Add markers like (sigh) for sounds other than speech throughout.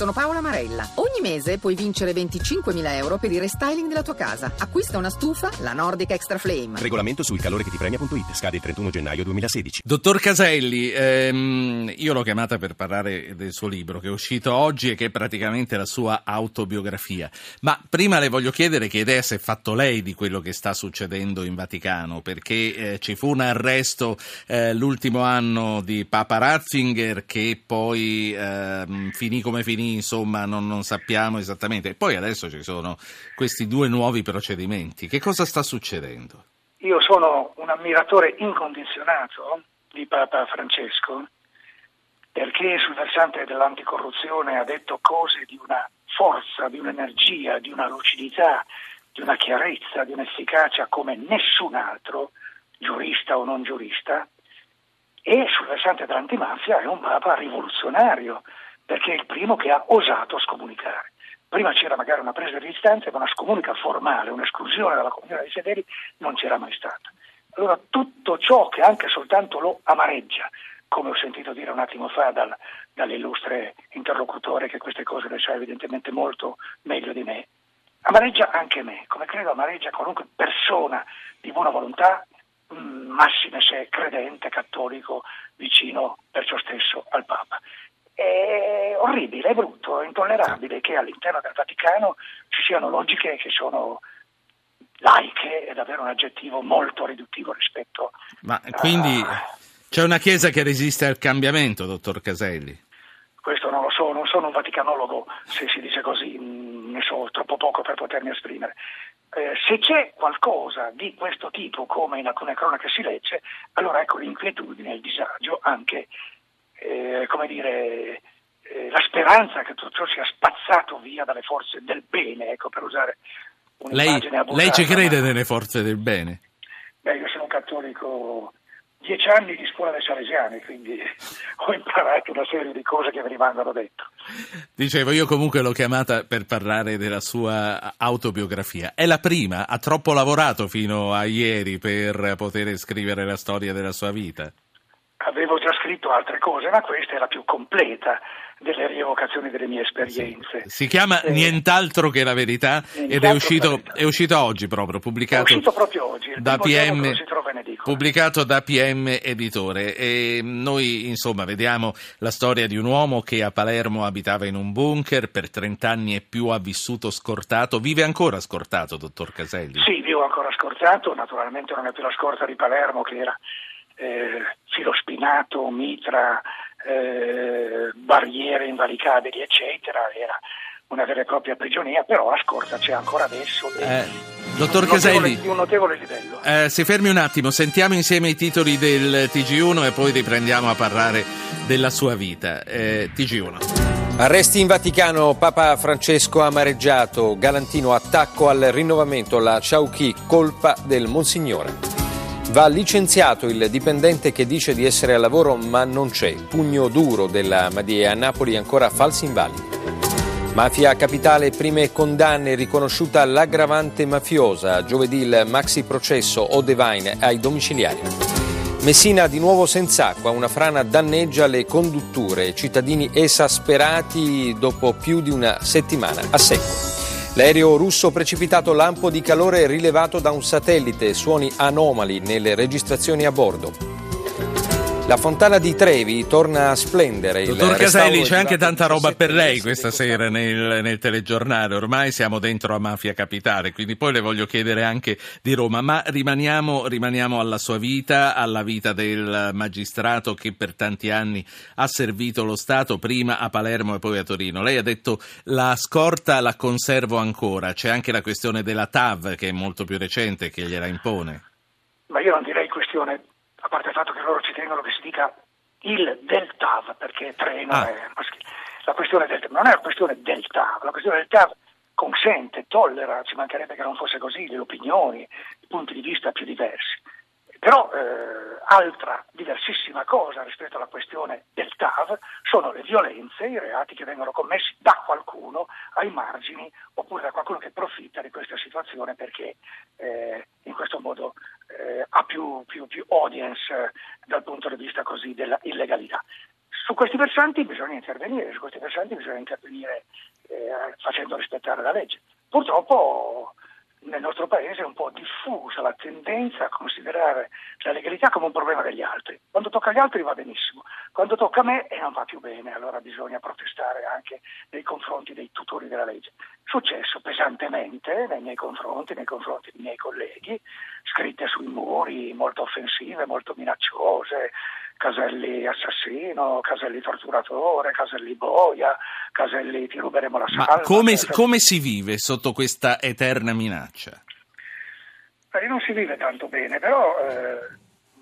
Sono Paola Marella. Ogni mese puoi vincere 25.000 euro per il restyling della tua casa. Acquista una stufa, la Nordic Extra Flame. Regolamento sul calore che ti premia.it. Scade il 31 gennaio 2016. Dottor Caselli, ehm, io l'ho chiamata per parlare del suo libro che è uscito oggi e che è praticamente la sua autobiografia. Ma prima le voglio chiedere che idea si è fatto lei di quello che sta succedendo in Vaticano, perché eh, ci fu un arresto eh, l'ultimo anno di Papa Ratzinger che poi ehm, finì come finì insomma non, non, sappiamo esattamente. Poi adesso ci sono questi due nuovi procedimenti. Che cosa sta succedendo? Io sono un ammiratore incondizionato di Papa Francesco perché sul versante dell'anticorruzione ha detto cose di una forza, di un'energia, di una lucidità, di una chiarezza, di un'efficacia come nessun altro, giurista o non giurista, e sul versante dell'antimafia è un Papa rivoluzionario, perché è il primo che ha osato scomunicare. Prima c'era magari una presa di distanza, ma una scomunica formale, un'esclusione dalla comunità dei fedeli non c'era mai stata. Allora tutto ciò che anche soltanto lo amareggia, come ho sentito dire un attimo fa dal, dall'illustre interlocutore che queste cose le sa evidentemente molto meglio di me, amareggia anche me, come credo amareggia qualunque persona di buona volontà, mm, massime se credente, cattolico, vicino perciò stesso al Papa è orribile, è brutto, è intollerabile che all'interno del Vaticano ci siano logiche che sono laiche, è davvero un aggettivo molto riduttivo rispetto Ma quindi a... c'è una Chiesa che resiste al cambiamento, dottor Caselli? Questo non lo so, non sono un vaticanologo, se si dice così, mm, ne so troppo poco per potermi esprimere. Eh, se c'è qualcosa di questo tipo, come in alcune cronache si legge, allora ecco l'inquietudine e il disagio anche eh, come dire, eh, la speranza che tutto ciò sia spazzato via dalle forze del bene, ecco, per usare un'immagine lei, abusata. Lei ci crede nelle forze del bene? Beh, io sono un cattolico dieci anni di scuola dei Salesiani, quindi (laughs) ho imparato una serie di cose che mi rimangono dentro. Dicevo, io comunque l'ho chiamata per parlare della sua autobiografia. È la prima, ha troppo lavorato fino a ieri per poter scrivere la storia della sua vita avevo già scritto altre cose, ma questa è la più completa delle rievocazioni delle mie esperienze. Sì. Si chiama eh, Nient'altro che la verità ed è uscito, è uscito, oggi proprio, pubblicato, è uscito proprio oggi, da PM, pubblicato da PM Editore. E noi insomma vediamo la storia di un uomo che a Palermo abitava in un bunker, per 30 anni e più ha vissuto scortato, vive ancora scortato, dottor Caselli? Sì, vivo ancora scortato, naturalmente non è più la scorta di Palermo che era eh, filo spinato, mitra, eh, barriere invalicabili, eccetera, era una vera e propria prigionia, però a Scorza c'è ancora adesso. Eh, dottor Caselli, di un notevole livello. Eh, si fermi un attimo, sentiamo insieme i titoli del TG1 e poi riprendiamo a parlare della sua vita. Eh, TG1. Arresti in Vaticano, Papa Francesco amareggiato, Galantino attacco al rinnovamento, la Ciauchi colpa del Monsignore. Va licenziato il dipendente che dice di essere al lavoro ma non c'è. Pugno duro della Madia a Napoli ancora falsi invalidi. Mafia Capitale, prime condanne, riconosciuta l'aggravante mafiosa. Giovedì il maxi processo Odevine ai domiciliari. Messina di nuovo senza acqua, una frana danneggia le condutture, cittadini esasperati dopo più di una settimana a secco. L'aereo russo precipitato lampo di calore rilevato da un satellite, suoni anomali nelle registrazioni a bordo. La fontana di Trevi torna a splendere. Dottor Caselli, c'è anche tanta roba per lei questa sera nel, nel, telegiornale. Ormai siamo dentro a Mafia Capitale, quindi poi le voglio chiedere anche di Roma. Ma rimaniamo, rimaniamo alla sua vita, alla vita del magistrato che per tanti anni ha servito lo Stato, prima a Palermo e poi a Torino. Lei ha detto la scorta la conservo ancora. C'è anche la questione della TAV che è molto più recente che gliela impone. Ma io non direi questione a parte il fatto che loro ci tengono che si dica il del TAV, perché treno ah. è maschile. La questione del, non è una questione del TAV, la questione del TAV consente, tollera, ci mancherebbe che non fosse così, le opinioni, i punti di vista più diversi. Però eh, altra diversissima cosa rispetto alla questione del TAV sono le violenze, i reati che vengono commessi da qualcuno ai margini oppure da qualcuno che approfitta di questa situazione perché eh, in questo modo eh, ha più, più, più audience eh, dal punto di vista così della illegalità. su questi versanti bisogna intervenire, su questi versanti bisogna intervenire eh, facendo rispettare la legge. Purtroppo nel nostro paese è un po' diffusa la tendenza a considerare la legalità come un problema degli altri. Quando tocca agli altri va benissimo, quando tocca a me e non va più bene, allora bisogna protestare anche nei confronti dei tutori della legge. Successo pesantemente nei miei confronti, nei confronti dei miei colleghi, scritte sui muri molto offensive, molto minacciose, Caselli assassino, Caselli torturatore, Caselli boia, Caselli ti ruberemo la salva. Ma come, come si vive sotto questa eterna minaccia? Eh, non si vive tanto bene, però eh,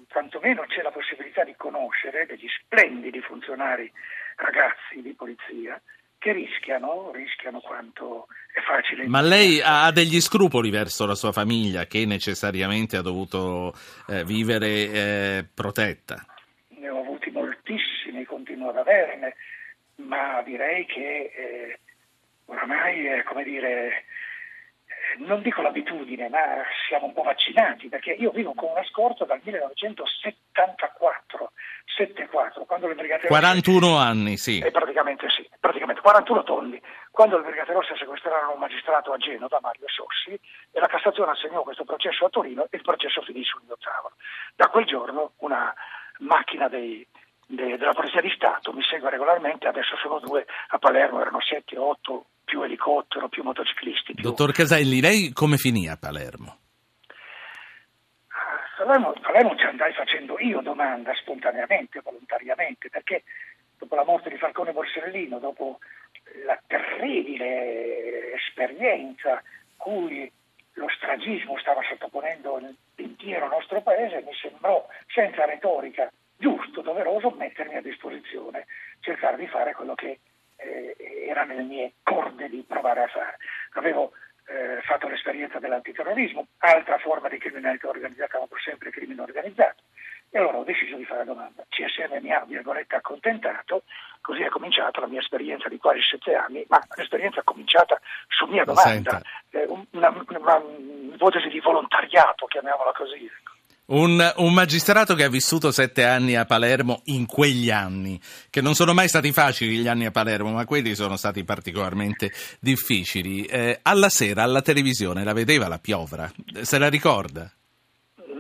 tantomeno c'è la possibilità di conoscere degli splendidi funzionari ragazzi di polizia che rischiano, rischiano quanto è facile. Ma lei ha degli scrupoli verso la sua famiglia che necessariamente ha dovuto eh, vivere eh, protetta? Ad averne, ma direi che eh, oramai è come dire, eh, non dico l'abitudine, ma siamo un po' vaccinati, perché io vivo con una scorta dal 1974, 74, quando le Brigate Rosse... 41 anni, sì. Eh, praticamente sì, praticamente 41 tonni. Quando le Brigate Rosse sequestrarono un magistrato a Genova, Mario Sossi, e la Cassazione assegnò questo processo a Torino e il processo finì sul mio tavolo. Da quel giorno una macchina dei, de, della Polizia di Stato, mi segue regolarmente, adesso sono due, a Palermo erano sette, otto, più elicottero, più motociclisti. Più... Dottor Caselli, lei come finì a Palermo? A Palermo, Palermo ci andai facendo io domanda spontaneamente, volontariamente, perché dopo la morte di Falcone Borsellino, dopo la terribile esperienza cui lo stragismo stava sottoponendo l'intero nostro paese, mi sembrò senza retorica giusto, doveroso mettermi a disposizione, cercare di fare quello che eh, era nelle mie corde di provare a fare. Avevo eh, fatto l'esperienza dell'antiterrorismo, altra forma di criminalità organizzata, ma pur sempre crimine organizzato. E allora ho deciso di fare la domanda. CSM mi ha, virgolette, accontentato, così è cominciata la mia esperienza di quasi sette anni, ma l'esperienza è cominciata su mia domanda, eh, una, una, un'ipotesi di volontariato, chiamiamola così. Ecco. Un, un, magistrato che ha vissuto sette anni a Palermo in quegli anni, che non sono mai stati facili gli anni a Palermo, ma quelli sono stati particolarmente difficili. Eh, alla sera, alla televisione, la vedeva la piovra? Se la ricorda?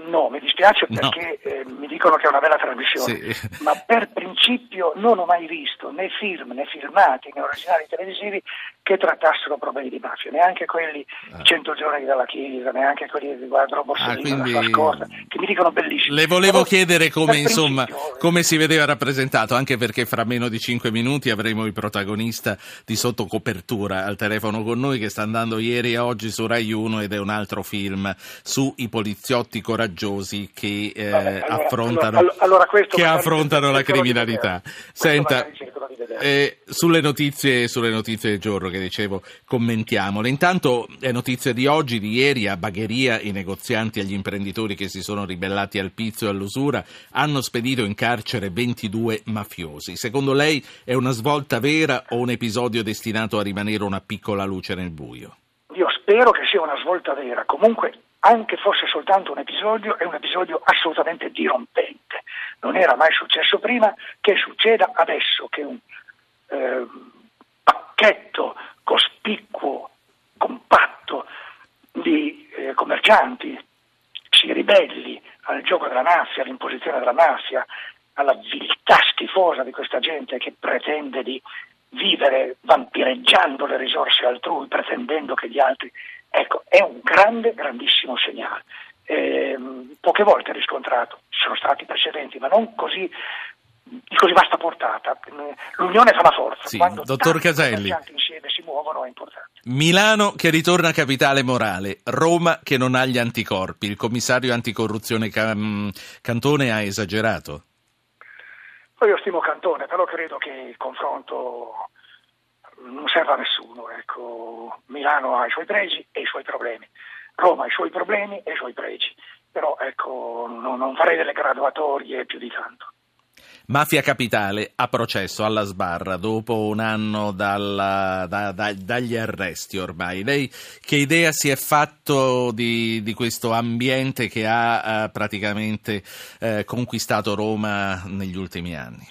No, mi dispiace perché no. eh, mi dicono che è una bella trasmissione, sì. (laughs) ma per principio non ho mai visto né film né filmati né originali televisivi che trattassero problemi di mafia, neanche quelli ah. 100 giorni dalla Chiesa, neanche quelli che riguardano Borsellino, ah, quindi... la sua scorsa, che mi dicono bellissimi. Le volevo Però, chiedere come, insomma, come si vedeva rappresentato, anche perché fra meno di 5 minuti avremo il protagonista di sottocopertura al telefono con noi che sta andando ieri e oggi su Rai 1 ed è un altro film sui poliziotti coraggiosi che eh, Vabbè, allora, affrontano, allora, allora che affrontano la criminalità. Senta, eh, sulle, notizie, sulle notizie del giorno che dicevo, commentiamole. Intanto è notizia di oggi, di ieri, a Bagheria i negozianti e gli imprenditori che si sono ribellati al pizzo e all'usura hanno spedito in carcere 22 mafiosi. Secondo lei è una svolta vera o un episodio destinato a rimanere una piccola luce nel buio? Io spero che sia una svolta vera. Comunque anche fosse soltanto un episodio, è un episodio assolutamente dirompente. Non era mai successo prima che succeda adesso, che un eh, pacchetto cospicuo, compatto di eh, commercianti si ribelli al gioco della mafia, all'imposizione della mafia, alla viltà schifosa di questa gente che pretende di vivere vampireggiando le risorse altrui, pretendendo che gli altri... Ecco, è un grande, grandissimo segnale. Eh, poche volte riscontrato, ci sono stati precedenti, ma non così di così vasta portata. L'unione fa la forza. Sì, Quando dottor Caselli. insieme si muovono è importante. Milano che ritorna capitale morale, Roma che non ha gli anticorpi. Il commissario anticorruzione Cam... Cantone ha esagerato? Io stimo Cantone, però credo che il confronto non serve a nessuno. Ecco, Milano ha i suoi pregi e i suoi problemi. Roma ha i suoi problemi e i suoi pregi. Però ecco, non, non farei delle graduatorie più di tanto. Mafia Capitale a processo alla sbarra dopo un anno dalla, da, da, dagli arresti ormai. Lei che idea si è fatto di, di questo ambiente che ha eh, praticamente eh, conquistato Roma negli ultimi anni?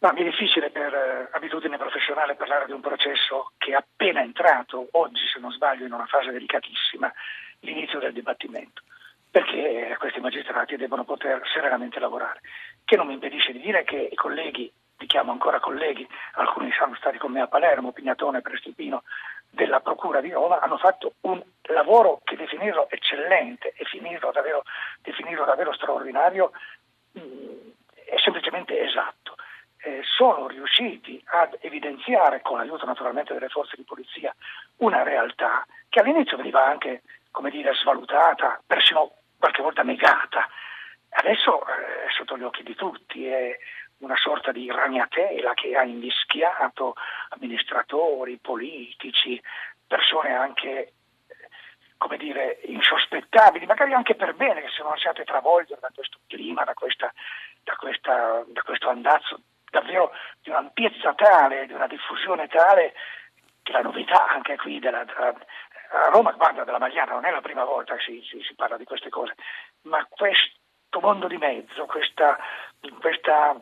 Ma mi è difficile per eh, abitudine professionale parlare di un processo che è appena entrato, oggi se non sbaglio, in una fase delicatissima, l'inizio del dibattimento, perché questi magistrati devono poter serenamente lavorare, che non mi impedisce di dire che i colleghi, li chiamo ancora colleghi, alcuni sono stati con me a Palermo, Pignatone, Prestipino, della Procura di Roma, hanno fatto un lavoro che definirlo eccellente e davvero, definirlo davvero straordinario mh, è semplicemente esatto eh, sono riusciti ad evidenziare, con l'aiuto naturalmente delle forze di polizia, una realtà che all'inizio veniva anche, come dire, svalutata, persino qualche volta negata. Adesso eh, è sotto gli occhi di tutti, è una sorta di ragnatela che ha invischiato amministratori, politici, persone anche come dire, insospettabili, magari anche per bene, che si sono lasciate travolgere da questo clima, da, questa, da, questa, da questo andazzo davvero di un'ampiezza tale, di una diffusione tale, che la novità anche qui della, della a Roma, guarda, della Magliana non è la prima volta che si, si, si, parla di queste cose, ma questo mondo di mezzo, questa, questa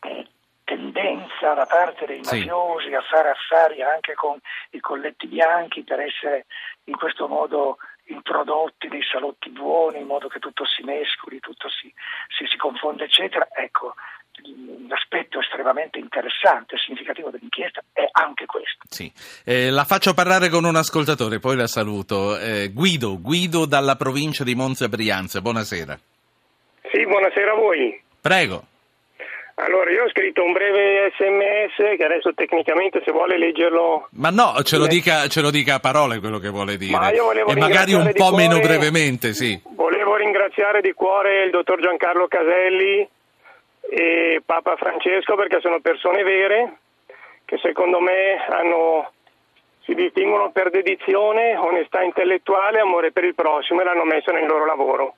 eh, tendenza da parte dei mafiosi sì. a fare affari anche con i colletti bianchi per essere in questo modo introdotti nei salotti buoni in modo che tutto si mescoli, tutto si, si, si confonde, eccetera. Ecco, l'aspetto estremamente interessante e significativo dell'inchiesta è anche questo. Sì. Eh, la faccio parlare con un ascoltatore, poi la saluto. Eh, Guido, Guido dalla provincia di Monza Brianza, buonasera. Buonasera a voi. Prego. Allora, io ho scritto un breve sms che adesso tecnicamente se vuole leggerlo... Ma no, ce lo dica, ce lo dica a parole quello che vuole dire. Ma io volevo e magari un po' cuore, meno brevemente, sì. Volevo ringraziare di cuore il dottor Giancarlo Caselli e Papa Francesco perché sono persone vere che secondo me hanno, si distinguono per dedizione, onestà intellettuale, amore per il prossimo e l'hanno messo nel loro lavoro.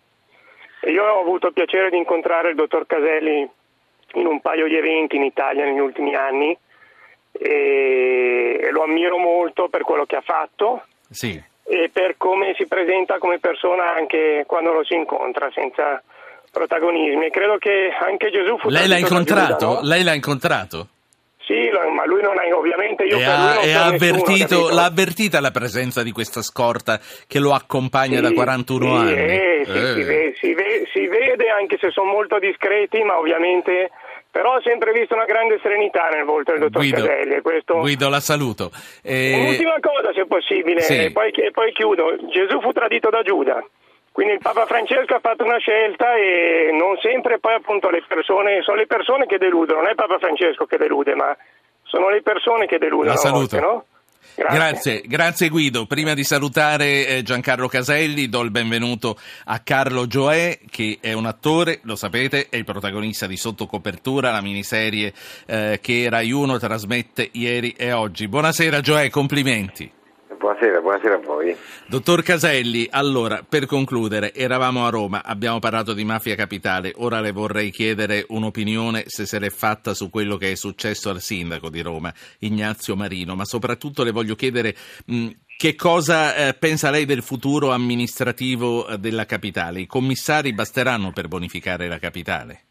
Io ho avuto il piacere di incontrare il dottor Caselli in un paio di eventi in Italia negli ultimi anni e lo ammiro molto per quello che ha fatto sì. e per come si presenta come persona anche quando lo si incontra senza protagonismi e credo che anche Gesù fu Lei l'ha incontrato? Giuda, no? Lei l'ha incontrato? Sì, ma lui non ha, ovviamente io e ha, e ha avvertito, nessuno, l'ha avvertita la presenza di questa scorta che lo accompagna sì, da 41 sì, anni? Eh, sì, eh. Si, vede, si, vede, si, vede, anche se sono molto discreti, ma ovviamente però ho sempre visto una grande serenità nel volto del dottor Guido, Caselli. Questo... Guido, la saluto. E... Un'ultima cosa, se possibile, e poi, e poi chiudo. Gesù fu tradito da Giuda. Quindi il Papa Francesco ha fatto una scelta e non sempre poi appunto le persone, sono le persone che deludono, non è Papa Francesco che delude, ma sono le persone che deludono. La saluto. Volte, no? Grazie. Grazie. grazie, Guido. Prima di salutare eh, Giancarlo Caselli, do il benvenuto a Carlo Gioè, che è un attore, lo sapete, è il protagonista di Sottocopertura, la miniserie eh, che Rai 1 trasmette ieri e oggi. Buonasera Gioè, complimenti. Buonasera, buonasera a voi. Dottor Caselli, allora, per concludere, eravamo a Roma, abbiamo parlato di mafia capitale, ora le vorrei chiedere un'opinione se se l'è fatta su quello che è successo al sindaco di Roma, Ignazio Marino, ma soprattutto le voglio chiedere mh, che cosa eh, pensa lei del futuro amministrativo eh, della capitale? I commissari basteranno per bonificare la capitale?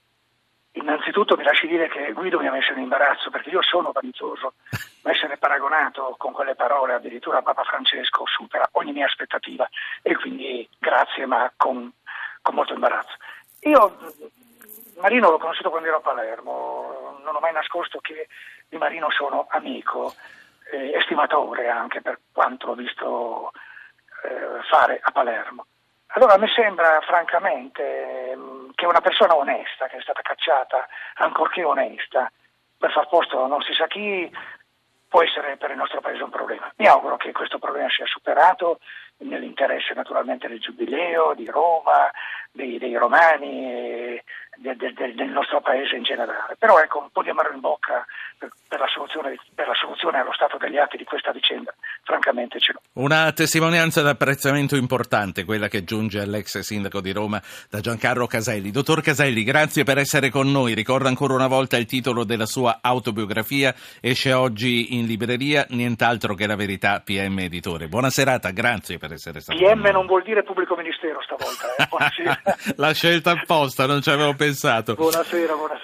Innanzitutto mi lasci dire che Guido mi ha messo in imbarazzo perché io sono vanitoso, ma essere paragonato con quelle parole addirittura a Papa Francesco supera ogni mia aspettativa e quindi grazie ma con, con molto imbarazzo. Io Marino l'ho conosciuto quando ero a Palermo, non ho mai nascosto che di Marino sono amico, eh, estimatore anche per quanto ho visto eh, fare a Palermo. Allora mi sembra francamente che una persona onesta, che è stata cacciata, ancorché onesta, per far posto a non si sa chi, può essere per il nostro Paese un problema. Mi auguro che questo problema sia superato nell'interesse naturalmente del Giubileo, di Roma, dei, dei romani e del, del, del, nostro Paese in generale. Però ecco un po' di amaro in bocca per, per, la per, la soluzione, allo stato degli atti di questa vicenda, francamente ce l'ho. Una testimonianza d'apprezzamento importante, quella che giunge all'ex sindaco di Roma da Giancarlo Caselli. Dottor Caselli, grazie per essere con noi. Ricordo ancora una volta il titolo della sua autobiografia, esce oggi in libreria, nient'altro che la verità PM Editore. Buona serata, grazie per essere stato PM con noi. non vuol dire pubblico ministero stavolta. Eh? (laughs) la scelta apposta, non ci avevo pensato. Buonasera, buonasera.